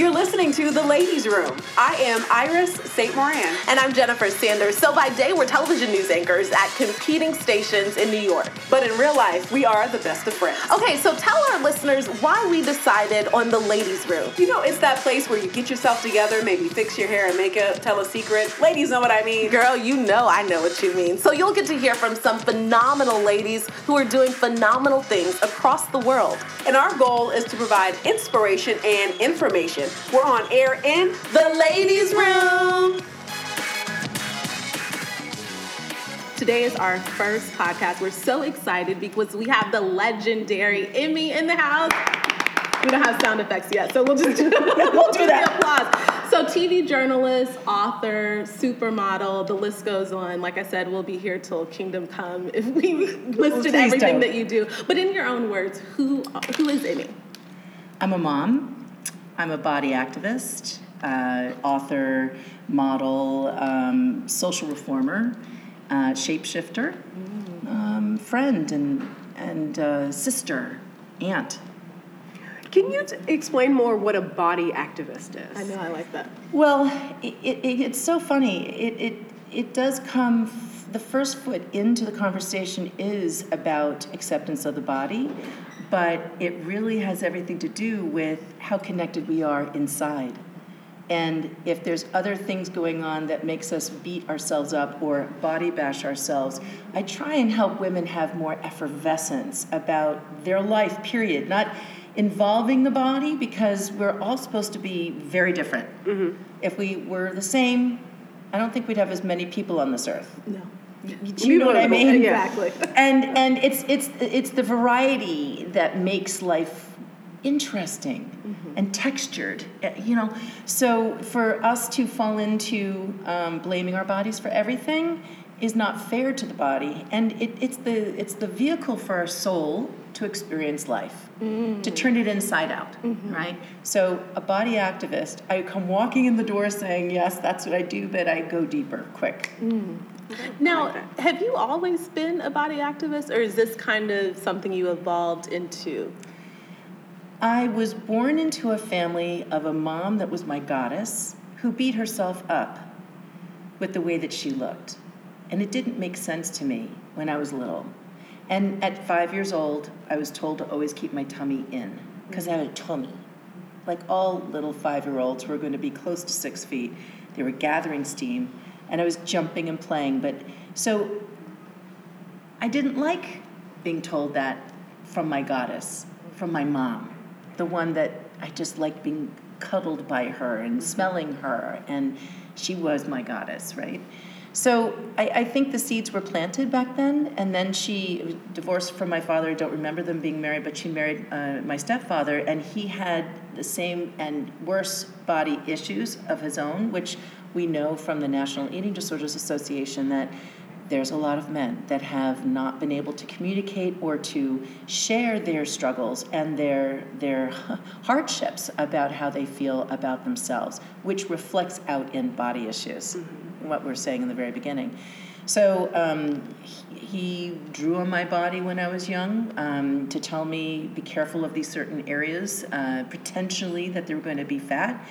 You're listening to The Ladies Room. I am Iris St. Moran. And I'm Jennifer Sanders. So by day, we're television news anchors at competing stations in New York. But in real life, we are the best of friends. Okay, so tell our listeners why we decided on The Ladies Room. You know, it's that place where you get yourself together, maybe fix your hair and makeup, tell a secret. Ladies know what I mean. Girl, you know I know what you mean. So you'll get to hear from some phenomenal ladies who are doing phenomenal things across the world. And our goal is to provide inspiration and information. We're on air in The Ladies Room. Today is our first podcast. We're so excited because we have the legendary Emme in the house. We don't have sound effects yet, so we'll just do, we'll do that. applause. So, TV journalist, author, supermodel, the list goes on. Like I said, we'll be here till kingdom come if we listed Please everything don't. that you do. But in your own words, who who is Emme? I'm a mom. I'm a body activist, uh, author, model, um, social reformer, uh, shapeshifter, um, friend, and and uh, sister, aunt. Can you t- explain more what a body activist is? I know I like that. Well, it, it, it's so funny. It, it, it does come, f- the first foot into the conversation is about acceptance of the body, but it really has everything to do with how connected we are inside. And if there's other things going on that makes us beat ourselves up or body bash ourselves, I try and help women have more effervescence about their life, period. Not involving the body because we're all supposed to be very different. Mm-hmm. If we were the same, I don't think we'd have as many people on this earth. No. Do you know what I mean? Exactly. And and it's it's it's the variety that makes life interesting and textured. uh, You know, so for us to fall into um, blaming our bodies for everything is not fair to the body, and it, it's the it's the vehicle for our soul to experience life, to turn it inside out, right? So a body activist, I come walking in the door saying, yes, that's what I do, but I go deeper, quick. Now, have you always been a body activist, or is this kind of something you evolved into? I was born into a family of a mom that was my goddess who beat herself up with the way that she looked. And it didn't make sense to me when I was little. And at five years old, I was told to always keep my tummy in because I had a tummy. Like all little five year olds who were going to be close to six feet, they were gathering steam, and I was jumping and playing. But so I didn't like being told that from my goddess, from my mom, the one that I just liked being cuddled by her and smelling her, and she was my goddess, right? So I, I think the seeds were planted back then, and then she divorced from my father. I don't remember them being married, but she married uh, my stepfather, and he had the same and worse body issues of his own, which we know from the National Eating Disorders Association that there's a lot of men that have not been able to communicate or to share their struggles and their their hardships about how they feel about themselves, which reflects out in body issues. What we we're saying in the very beginning. So um, he, he drew on my body when I was young um, to tell me be careful of these certain areas, uh, potentially that they were going to be fat.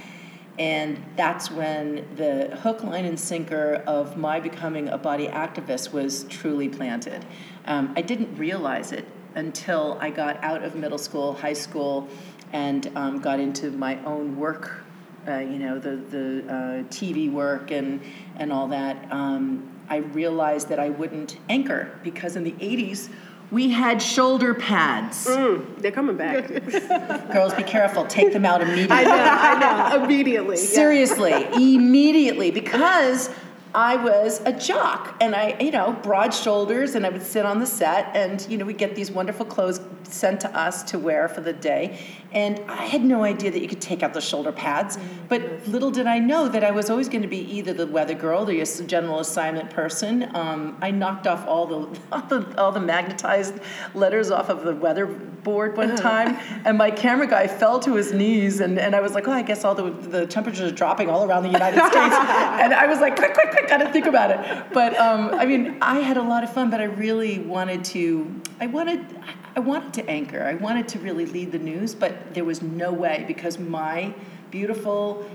And that's when the hook, line, and sinker of my becoming a body activist was truly planted. Um, I didn't realize it until I got out of middle school, high school, and um, got into my own work. Uh, you know, the the uh, TV work and and all that. Um, I realized that I wouldn't anchor because in the '80s we had shoulder pads. Mm, they're coming back. Girls, be careful. Take them out immediately. I know, I know, immediately. yeah. Seriously, immediately, because I was a jock and I, you know, broad shoulders, and I would sit on the set, and you know, we get these wonderful clothes sent to us to wear for the day, and I had no idea that you could take out the shoulder pads. But little did I know that I was always going to be either the weather girl, the ass- general assignment person. Um, I knocked off all the, all the all the magnetized letters off of the weather board one time, and my camera guy fell to his knees, and, and I was like, oh, I guess all the the temperatures are dropping all around the United States, and I was like, quick, quick, quick, gotta think about it. But um, I mean, I had a lot of fun, but I really wanted to, I wanted, I wanted to anchor, I wanted to really lead the news, but there was no way because my beautiful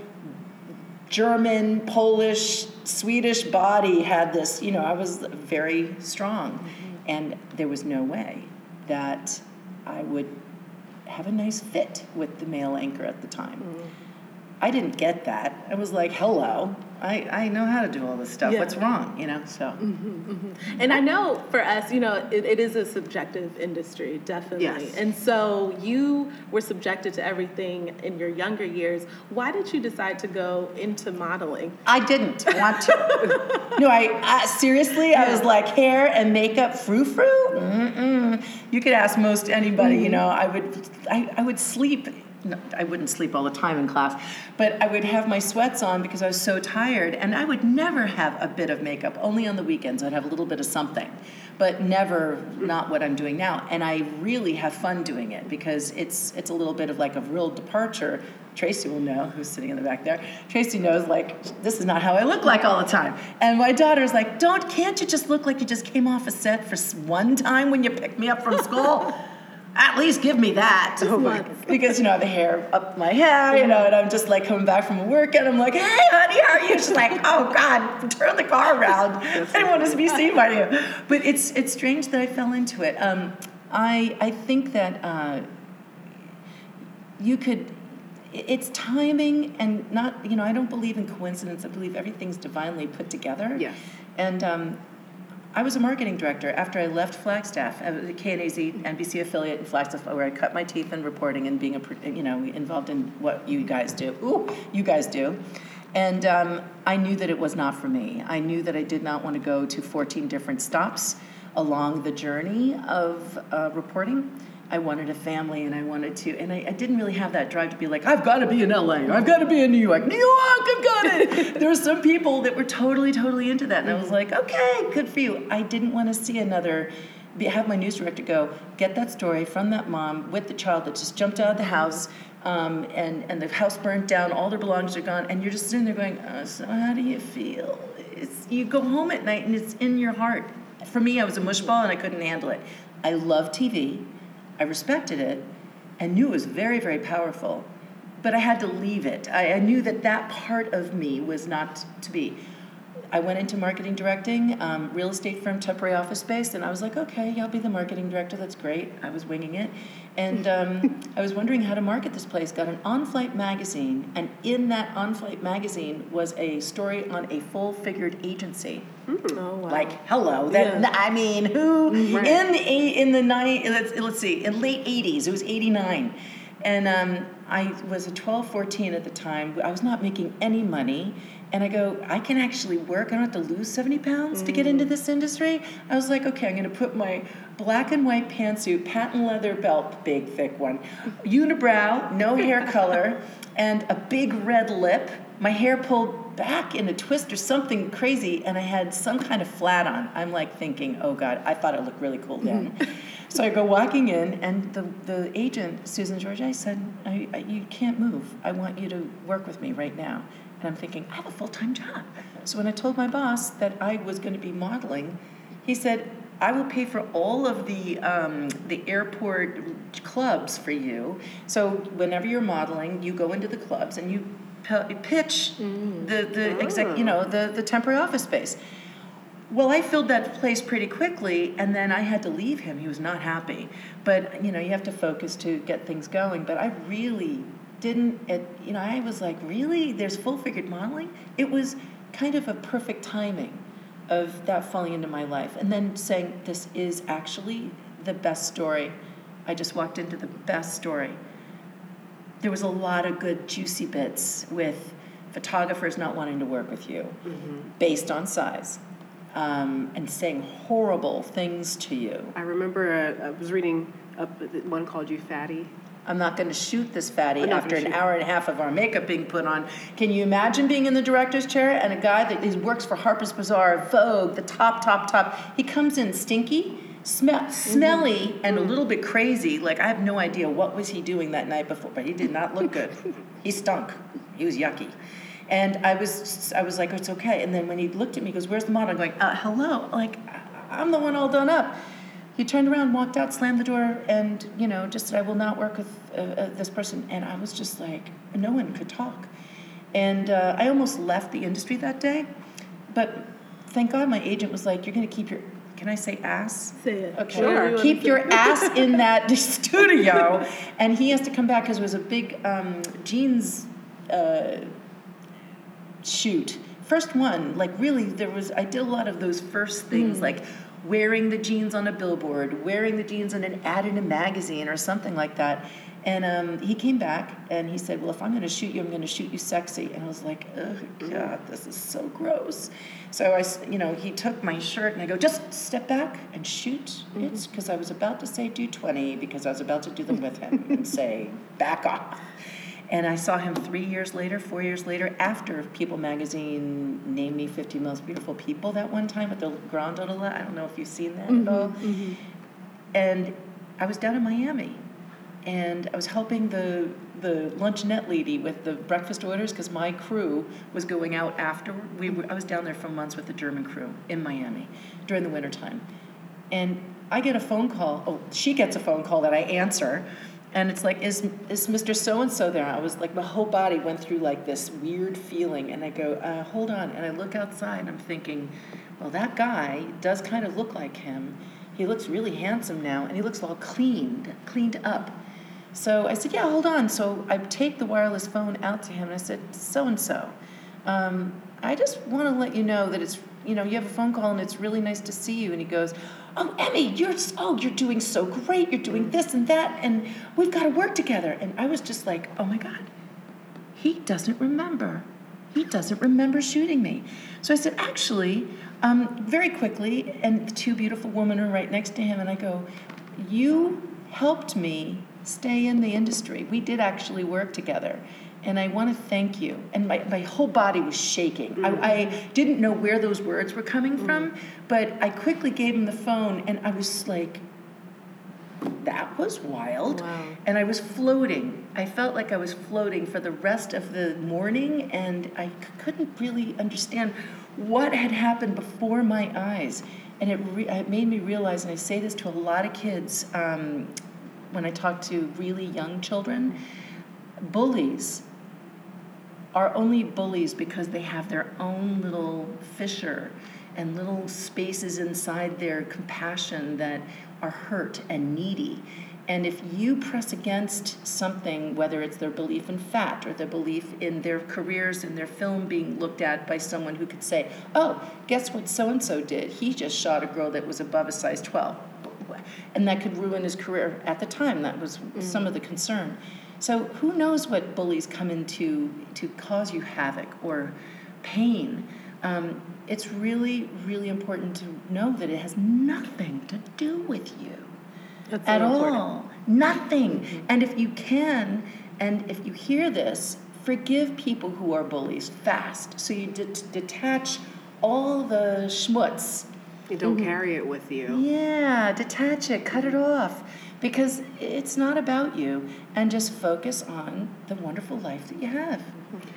German, Polish, Swedish body had this, you know, I was very strong. Mm-hmm. And there was no way that I would have a nice fit with the male anchor at the time. Mm-hmm. I didn't get that. I was like, hello, I, I know how to do all this stuff. Yeah. What's wrong? You know, so. Mm-hmm, mm-hmm. And I know for us, you know, it, it is a subjective industry, definitely. Yes. And so you were subjected to everything in your younger years. Why did you decide to go into modeling? I didn't want to. no, I, I seriously, yeah. I was like hair and makeup, frou frou. You could ask most anybody. Mm-hmm. You know, I would, I, I would sleep I wouldn't sleep all the time in class, but I would have my sweats on because I was so tired, and I would never have a bit of makeup. Only on the weekends I'd have a little bit of something, but never not what I'm doing now. And I really have fun doing it because it's it's a little bit of like a real departure. Tracy will know, who's sitting in the back there. Tracy knows, like, this is not how I look like all the time. And my daughter's like, don't, can't you just look like you just came off a set for one time when you picked me up from school? at least give me that. Oh because, you know, I have the hair up my head, you know, and I'm just like coming back from work and I'm like, hey, honey, how are you? She's like, oh, God, turn the car around. I didn't want to be seen by you. But it's, it's strange that I fell into it. Um, I, I think that uh, you could, it's timing and not, you know, I don't believe in coincidence. I believe everything's divinely put together. Yes. And um, I was a marketing director after I left Flagstaff, uh, the KNAZ NBC affiliate in Flagstaff, where I cut my teeth in reporting and being a, you know involved in what you guys do. Ooh, you guys do. And um, I knew that it was not for me. I knew that I did not want to go to 14 different stops along the journey of uh, reporting. I wanted a family and I wanted to, and I, I, didn't really have that drive to be like, I've got to be in LA or I've got to be in New York. New York, I've got it. there were some people that were totally, totally into that. And I was like, okay, good for you. I didn't want to see another, have my news director go, get that story from that mom with the child that just jumped out of the house. Um, and, and the house burnt down, all their belongings are gone, and you're just sitting there going, oh, so how do you feel? It's, you go home at night and it's in your heart. For me, I was a mushball and I couldn't handle it. I love TV. I respected it and knew it was very, very powerful, but I had to leave it. I, I knew that that part of me was not to be. I went into marketing directing, um, real estate firm, temporary office space, and I was like, okay, I'll be the marketing director. That's great. I was winging it. And um, I was wondering how to market this place. Got an on flight magazine, and in that on flight magazine was a story on a full figured agency. Mm-hmm. Oh, wow. Like, hello. That, yeah. I mean, who right. in the in the 90, let's, let's see, in late 80s, it was 89. And um, I was a 12, 14 at the time. I was not making any money and I go, I can actually work. I don't have to lose 70 pounds mm. to get into mm. this industry. I was like, okay, I'm going to put my black and white pantsuit, patent leather belt, big, thick one, unibrow, no hair color, and a big red lip. My hair pulled back in a twist or something crazy, and I had some kind of flat on. I'm like thinking, oh God, I thought it looked really cool then. so I go walking in, and the, the agent, Susan George, I said, I, I, You can't move. I want you to work with me right now. And I'm thinking, I have a full time job. So when I told my boss that I was going to be modeling, he said, I will pay for all of the um, the airport clubs for you. So whenever you're modeling, you go into the clubs and you p- pitch mm. the the oh. exec, you know the the temporary office space. Well, I filled that place pretty quickly, and then I had to leave him. He was not happy. But you know, you have to focus to get things going. But I really didn't it you know i was like really? There's full figured modeling? It was kind of a perfect timing of that falling into my life and then saying this is actually the best story. I just walked into the best story. There was a lot of good juicy bits with photographers not wanting to work with you mm-hmm. based on size um, and saying horrible things to you. I remember uh, i was reading a, one called you fatty I'm not going to shoot this fatty after an hour and a half of our makeup being put on. Can you imagine being in the director's chair and a guy that works for Harper's Bazaar, Vogue, the top, top, top? He comes in stinky, smell, smelly, mm-hmm. and a little bit crazy. Like I have no idea what was he doing that night before, but he did not look good. he stunk. He was yucky. And I was, I was like, it's okay. And then when he looked at me, he goes, "Where's the model?" I'm going, uh, "Hello." Like, I'm the one all done up. He turned around, walked out, slammed the door, and you know, just said, "I will not work with uh, uh, this person." And I was just like, no one could talk, and uh, I almost left the industry that day. But thank God, my agent was like, "You're going to keep your." Can I say ass? Say it. Okay. Sure. Keep your ass in that studio, and he has to come back because it was a big um, jeans uh, shoot. First one, like really, there was. I did a lot of those first things, like wearing the jeans on a billboard, wearing the jeans on an ad in a magazine or something like that. And um, he came back and he said, "Well, if I'm going to shoot you, I'm going to shoot you sexy." And I was like, "Oh God, this is so gross." So I, you know, he took my shirt and I go, "Just step back and shoot it," because I was about to say do 20 because I was about to do them with him and say back off. And I saw him three years later, four years later, after People magazine named me 50 most beautiful people that one time at the Grand Hotel. I don't know if you've seen that mm-hmm, at all. Mm-hmm. And I was down in Miami, and I was helping the the luncheonette lady with the breakfast orders because my crew was going out after. We were, I was down there for months with the German crew in Miami during the wintertime. And I get a phone call. Oh, she gets a phone call that I answer. And it's like, is, is Mr. So and so there? I was like, my whole body went through like this weird feeling. And I go, uh, hold on. And I look outside and I'm thinking, well, that guy does kind of look like him. He looks really handsome now and he looks all cleaned, cleaned up. So I said, yeah, hold on. So I take the wireless phone out to him and I said, so and so, I just want to let you know that it's, you know, you have a phone call and it's really nice to see you. And he goes, oh, Emme, you're, oh, you're doing so great. You're doing this and that. And we've got to work together. And I was just like, oh my God, he doesn't remember. He doesn't remember shooting me. So I said, actually, um, very quickly, and the two beautiful women are right next to him, and I go, you helped me stay in the industry. We did actually work together. And I want to thank you. And my, my whole body was shaking. I, I didn't know where those words were coming from, but I quickly gave him the phone, and I was like, that was wild. Wow. And I was floating. I felt like I was floating for the rest of the morning, and I c- couldn't really understand what had happened before my eyes. And it, re- it made me realize, and I say this to a lot of kids um, when I talk to really young children bullies are only bullies because they have their own little fissure and little spaces inside their compassion that are hurt and needy. And if you press against something, whether it's their belief in fat or their belief in their careers and their film being looked at by someone who could say, oh, guess what so and so did? He just shot a girl that was above a size 12. And that could ruin his career at the time. That was mm. some of the concern. So who knows what bullies come into to to cause you havoc or pain? Um, it's really, really important to know that it has nothing to do with you That's at important. all. Nothing. And if you can, and if you hear this, forgive people who are bullies fast. So you det- detach all the schmutz. You don't carry it with you. Yeah, detach it, cut it off. Because it's not about you. And just focus on the wonderful life that you have.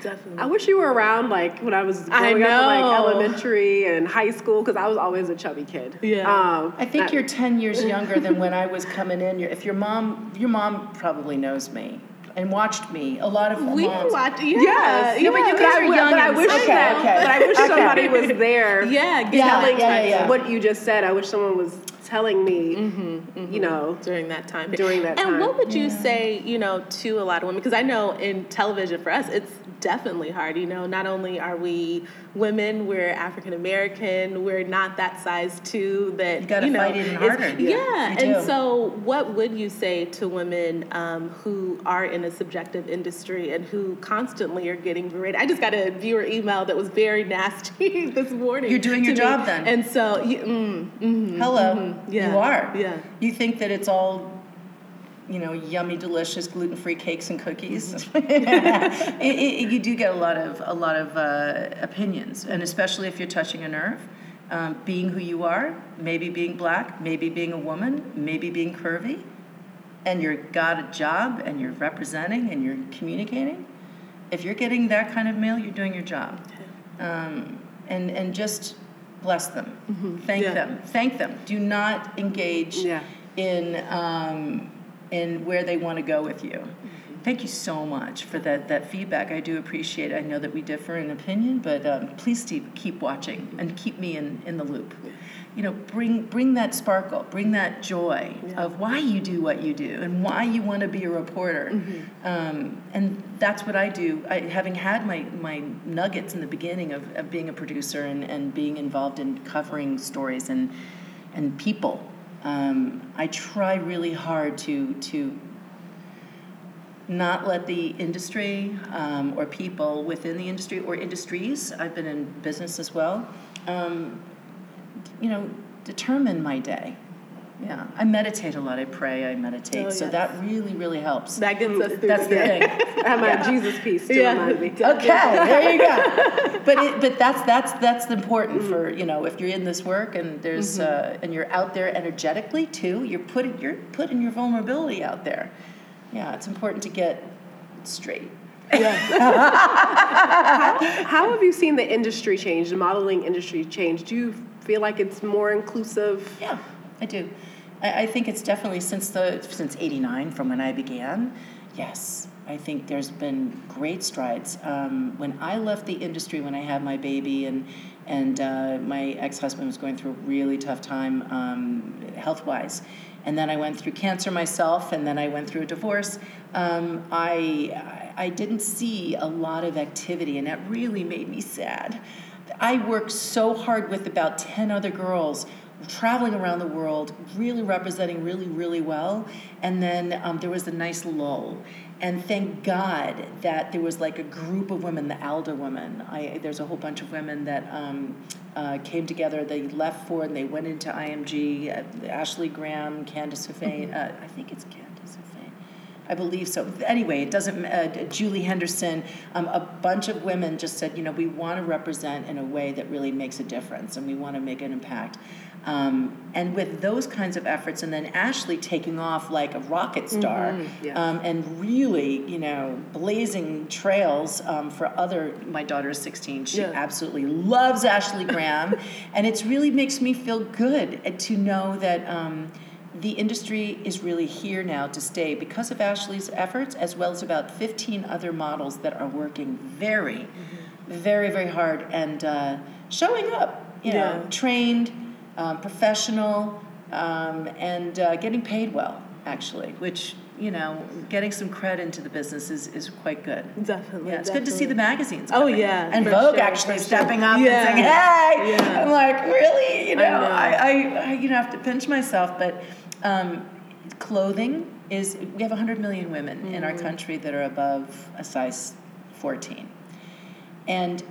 Definitely. I wish you were around like when I was I growing up in like elementary and high school because I was always a chubby kid. Yeah. Um, I think that- you're 10 years younger than when I was coming in. If your mom, your mom probably knows me and watched me. A lot of we moms. watched. Yeah. Yes. Yeah, but you guys I, are young but I wish okay, that. okay. But I wish Okay. somebody was there. Yeah. Yeah, telling yeah, yeah, yeah. What you just said. I wish someone was telling me. You know. during that time. During that and time. what would you say, you know, to a lot of women? Because I know in television for us, it's definitely hard. You know, not only are we women, we're African American, we're not that size two. That You gotta know, fight even it's- harder. Yeah, You and do. so what would you say to women um, who are in a subjective industry and who constantly are getting berated? I just got a viewer email that was very nasty this morning. You're doing your me. job then. and so you, mm, mhm. Hello. Yeah. You are. Yeah. You think that it's all, you know, yummy, delicious, gluten-free cakes and cookies. Mm-hmm. It- it- you do get a lot of a lot of uh, opinions, and especially if you're touching a nerve. Um, being who you are, maybe being black, maybe being a woman, maybe being curvy, and you've got a job and you're representing and you're communicating. If you're getting that kind of mail, you're doing your job. Um, and and just bless them, thank Yeah. them, thank them. Do not engage Yeah. in um, in where they want to go with you. Thank you so much for that, that feedback. I do appreciate it. I know that we differ in opinion, but um, please keep, keep watching and keep me in, in the loop. You know, bring, bring that sparkle, bring that joy of why you do what you do and why you want to be a reporter. Um, and that's what I do. I, having had my, my nuggets in the beginning of, of being a producer and, and being involved in covering stories and, and people, um, I try really hard to, to not let the industry um, or people within the industry or industries, I've been in business as well, um, you know, determine my day. Yeah, I meditate a lot. I pray. I meditate. Oh, so that really, really helps. That gets us through That's the today. thing. I have my Yeah. Jesus piece to Yeah. remind me. Okay, there you go. But it, but that's that's that's important for you know if you're in this work and there's uh, and you're out there energetically too. You're putting you're putting your vulnerability out there. Yeah, it's important to get straight. Yeah. How have you seen the industry change, the modeling industry change? Do you feel like it's more inclusive? Yeah, I do. I, I think it's definitely since the since '89, from when I began. Yes, I think there's been great strides. Um, when I left the industry, when I had my baby, and and uh, my ex-husband was going through a really tough time um, health-wise, and then I went through cancer myself, and then I went through a divorce. Um, I I didn't see a lot of activity, and that really made me sad. I worked so hard with about 10 other girls, traveling around the world, really representing really, really well. And then um, there was a nice lull. And thank God that there was like a group of women, the Alda women. I, there's a whole bunch of women that um, uh, came together. They left Ford and they went into IMG. Uh, Ashley Graham, Candace Hufain. Uh, I think it's Candace Hufain. I believe so. Anyway, it doesn't. Uh, Julie Henderson, um, a bunch of women just said, you know, we want to represent in a way that really makes a difference, and we want to make an impact. Um, and with those kinds of efforts, and then Ashley taking off like a rocket star, yeah. um, and really, you know, blazing trails um, for other. My daughter is 16. She Yeah. absolutely loves Ashley Graham, and it really makes me feel good uh, to know that. Um, the industry is really here now to stay because of Ashley's efforts, as well as about 15 other models that are working very, very, very hard and uh, showing up. You know, trained, um, professional, um, and uh, getting paid well, actually. Which you know, getting some credit into the business is, is quite good. Definitely. Yeah, it's good to see the magazines. Oh, coming. yeah, and Vogue sure, actually for sure. stepping up Yeah. and saying, "Hey," Yeah. I'm like, really, you know, know. I, I, I, you know, have to pinch myself, but um, clothing is. We have 100 million women in our country that are above a size 14, and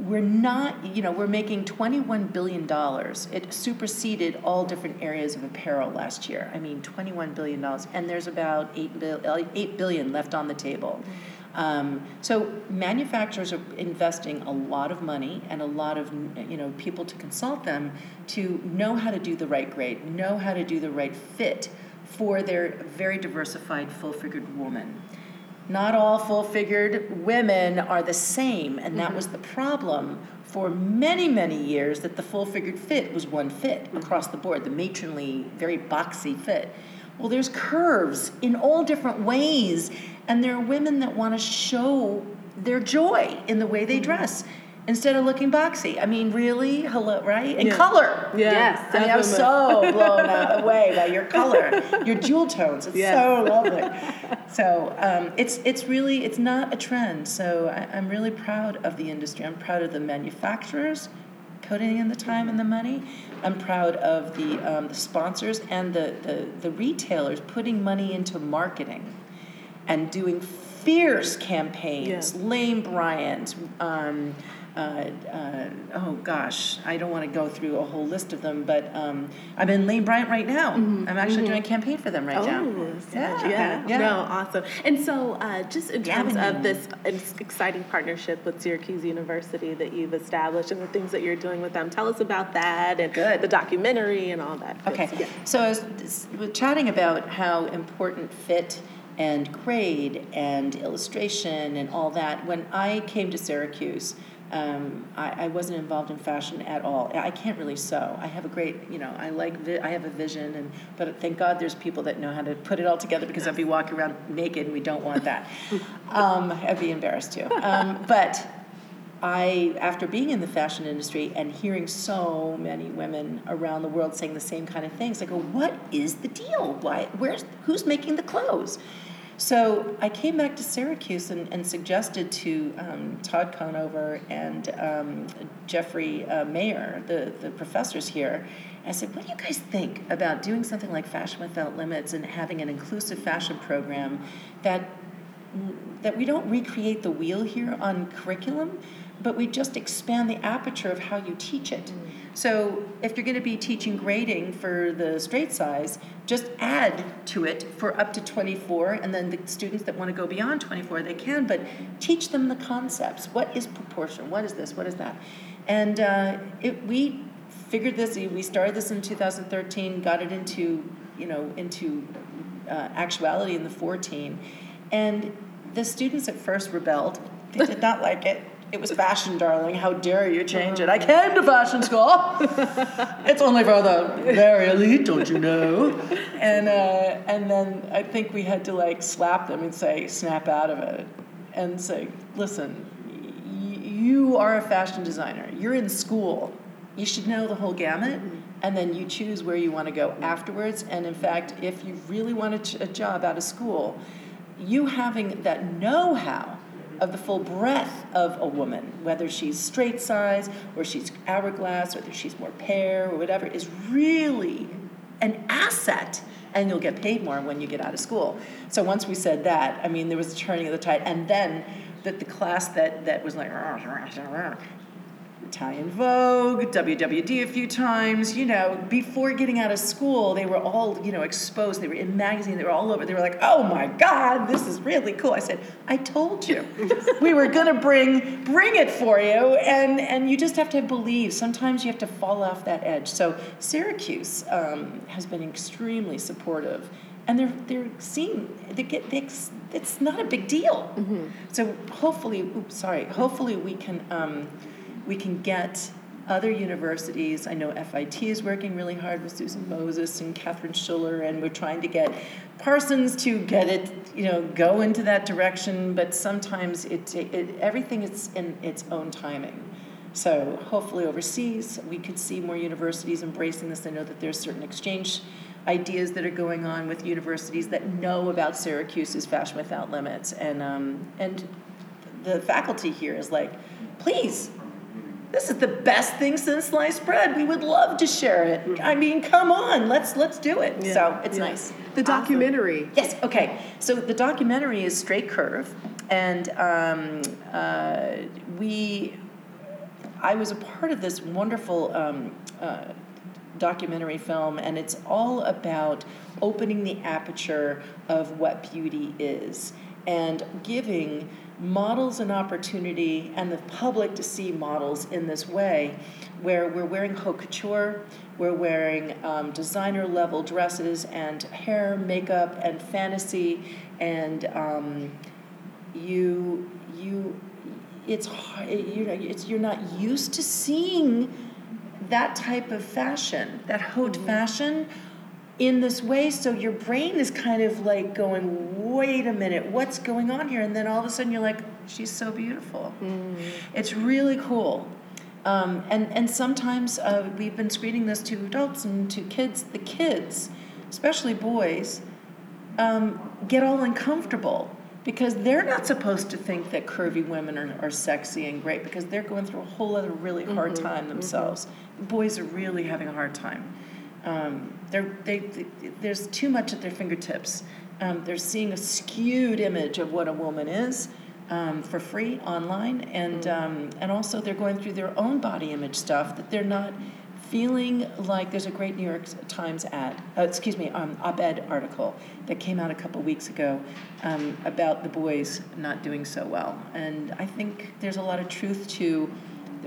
we're not, you know, we're making $21 billion. It superseded all different areas of apparel last year. I mean, $21 billion. And there's about 8, bil- uh, 8 billion left on the table. Um, so manufacturers are investing a lot of money and a lot of, you know, people to consult them to know how to do the right grade, know how to do the right fit for their very diversified full-figured woman not all full figured women are the same, and that was mm-hmm. the problem for many, many years that the full figured fit was one fit across the board, the matronly, very boxy fit. Well, there's curves in all different ways, and there are women that want to show their joy in the way they mm-hmm. dress instead of looking boxy. I mean, really? Hello, right? And Yeah. color. Yeah, Yes. I mean, I was so blown away by your color, your jewel tones. It's Yes. so lovely. So um, it's it's really it's not a trend. So I, I'm really proud of the industry. I'm proud of the manufacturers putting in the time and the money. I'm proud of the um, the sponsors and the, the the retailers putting money into marketing and doing fierce campaigns. Yeah. Lane Bryant. Um, uh, uh, oh gosh, I don't want to go through a whole list of them, but um, I'm in Lane Bryant right now. I'm actually doing a campaign for them right now. Oh, Yeah, yeah, yeah. No, awesome. And so, uh, just in terms Gavin. of this exciting partnership with Syracuse University that you've established and the things that you're doing with them, tell us about that and Good. the documentary and all that. Okay, stuff. so I was chatting about how important fit and grade and illustration and all that. When I came to Syracuse, Um, I, I wasn't involved in fashion at all. I can't really sew. I have a great, you know, I like, vi- I have a vision, and but thank God there's people that know how to put it all together because I'd be walking around naked, and we don't want that. um, I'd be embarrassed too. Um, but I, after being in the fashion industry and hearing so many women around the world saying the same kind of things, I go, what is the deal? Why, where's, who's making the clothes? So I came back to Syracuse and, and suggested to um, Todd Conover and um, Jeffrey uh, Mayer, the, the professors here, I said, what do you guys think about doing something like Fashion Without Limits and having an inclusive fashion program that that we don't recreate the wheel here on curriculum, but we just expand the aperture of how you teach it. Mm. So if you're going to be teaching grading for the straight size, just add to it for up to 24, and then the students that want to go beyond 24, they can, but teach them the concepts. What is proportion? What is this? What is that? And uh, it, we figured this, we started this in 2013, got it into, you know, into uh, actuality in the 14 and the students at first rebelled. They did not like it. It was fashion, darling. How dare you change it? I came to fashion school. it's only for the very elite, don't you know? And uh, and then I think we had to like slap them and say, snap out of it, and say, listen, you are a fashion designer. You're in school. You should know the whole gamut and then you choose where you want to go afterwards. And in fact, if you really want a, ch- a job out of school, you having that know how of the full breadth of a woman, whether she's straight size or she's hourglass, whether she's more pear or whatever, is really an asset. And you'll get paid more when you get out of school. So once we said that, I mean, there was a turning of the tide. And then that the class that, that was like, Italian Vogue, WWD a few times, you know, before getting out of school, they were all, you know, exposed. They were in magazines, they were all over. They were like, oh my God, this is really cool. I said, I told you. we were gonna bring bring it for you, and, and you just have to believe. Sometimes you have to fall off that edge. So Syracuse um, has been extremely supportive and they're they're seeing they get they, it's not a big deal. Mm-hmm. So hopefully, oops, sorry. Hopefully we can um, we can get other universities. I know FIT is working really hard with Susan Moses and Catherine Schuller, and we're trying to get Parsons to get it, you know, go into that direction. But sometimes it, it everything is in its own timing. So hopefully overseas we could see more universities embracing this. I know that there's certain exchange ideas that are going on with universities that know about Syracuse's Fashion Without Limits, and um, and the faculty here is like, please this is the best thing since sliced bread. We would love to share it. I mean, come on, let's let's do it. Yeah, so it's yeah. nice. The documentary. Awesome. Yes. Okay. So the documentary is Straight Curve, and um, uh, we, I was a part of this wonderful. Um, uh, documentary film, and it's all about opening the aperture of what beauty is and giving models an opportunity and the public to see models in this way where we're wearing haute couture, we're wearing um, designer level dresses and hair, makeup, and fantasy, and um, you you it's hard, you know it's you're not used to seeing that type of fashion, that haute mm-hmm. fashion in this way so your brain is kind of like going wait a minute what's going on here and then all of a sudden you're like she's so beautiful mm. it's really cool um, and and sometimes uh, we've been screening this to adults and to kids the kids especially boys um, get all uncomfortable because they're not supposed to think that curvy women are, are sexy and great because they're going through a whole other really hard mm-hmm. time mm-hmm. themselves mm-hmm. boys are really having a hard time um, they, they, there's too much at their fingertips. Um, they're seeing a skewed image of what a woman is um, for free online, and mm. um, and also they're going through their own body image stuff that they're not feeling like there's a great New York Times ad, uh, excuse me, um, op-ed article that came out a couple weeks ago um, about the boys not doing so well, and I think there's a lot of truth to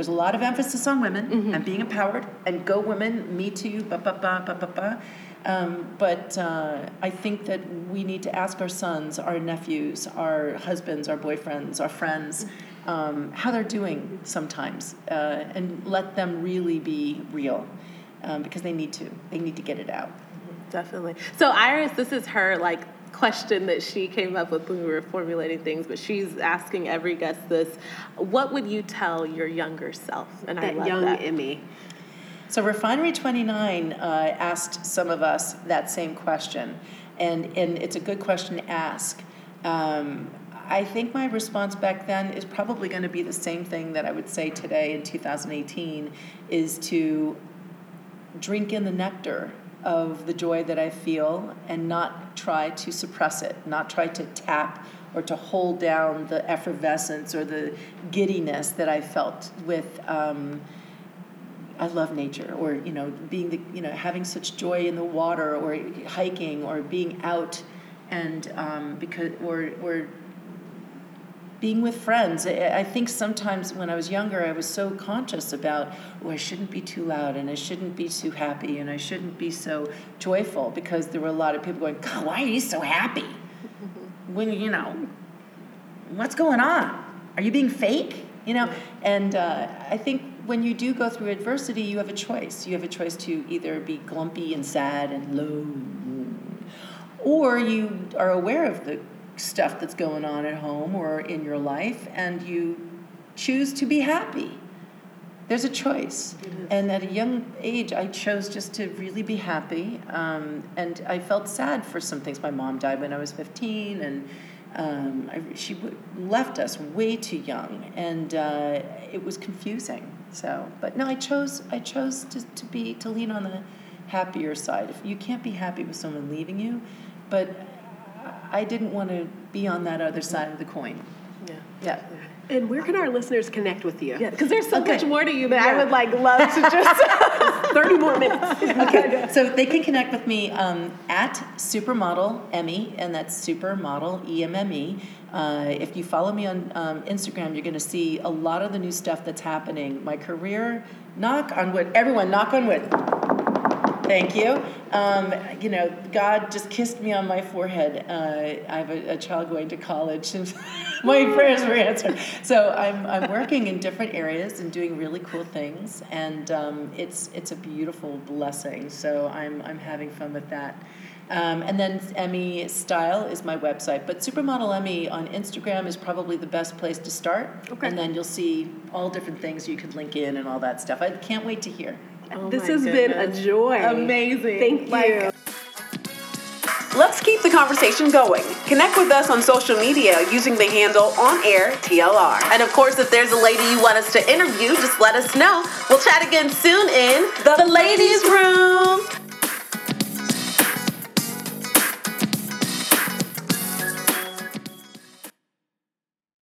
there's a lot of emphasis on women mm-hmm. and being empowered and go women, me too, ba ba ba ba ba ba. Um, but uh, I think that we need to ask our sons, our nephews, our husbands, our boyfriends, our friends, um, how they're doing sometimes, uh, and let them really be real, um, because they need to. They need to get it out. Definitely. So Iris, this is her like question that she came up with when we were formulating things, but she's asking every guest this: What would you tell your younger self? And that I love young that. Emme. So Refinery 29 uh, asked some of us that same question, and and it's a good question to ask. Um, I think my response back then is probably going to be the same thing that I would say today in 2018 is to drink in the nectar of the joy that I feel and not try to suppress it, not try to tap or to hold down the effervescence or the giddiness that I felt with. Um, I love nature, or you know, being the you know having such joy in the water, or hiking, or being out, and um, because or or being with friends. I think sometimes when I was younger, I was so conscious about, oh, I shouldn't be too loud and I shouldn't be too happy and I shouldn't be so joyful because there were a lot of people going, God, why are you so happy? when, you know, what's going on? Are you being fake? You know, and uh, I think when you do go through adversity, you have a choice. You have a choice to either be glumpy and sad and low, or you are aware of the stuff that's going on at home or in your life and you choose to be happy. There's a choice. And at a young age, I chose just to really be happy. Um, and I felt sad for some things. My mom died when I was 15, and um, I, she w- left us way too young, and uh, it was confusing. So, but no, I chose. I chose to, to be to lean on the happier side. If you can't be happy with someone leaving you, but I didn't want to be on that other side of the coin. Yeah. Yeah. And where can our listeners connect with you? Yeah, because there's so okay. much more to you that yeah. I would like love to just 30 more minutes. okay, so they can connect with me um, at Supermodel Emme, and that's Supermodel E M M E. Uh, if you follow me on um, Instagram, you're going to see a lot of the new stuff that's happening. My career, knock on wood, everyone, knock on wood Thank you. Um, you know, God just kissed me on my forehead. Uh, I have a, a, child going to college, and my prayers were answered. So I'm, I'm working in different areas and doing really cool things, and um, it's it's a beautiful blessing. So I'm I'm having fun with that. Um, and then Emme Style is my website. But Supermodel Emme on Instagram is probably the best place to start. Okay. And then you'll see all different things you can link in and all that stuff. I can't wait to hear. Oh this has goodness. been a joy. Amazing. Thank like, you. Let's keep the conversation going. Connect with us on social media using the handle on air TLR. And of course, if there's a lady you want us to interview, just let us know. We'll chat again soon in the, the ladies' room.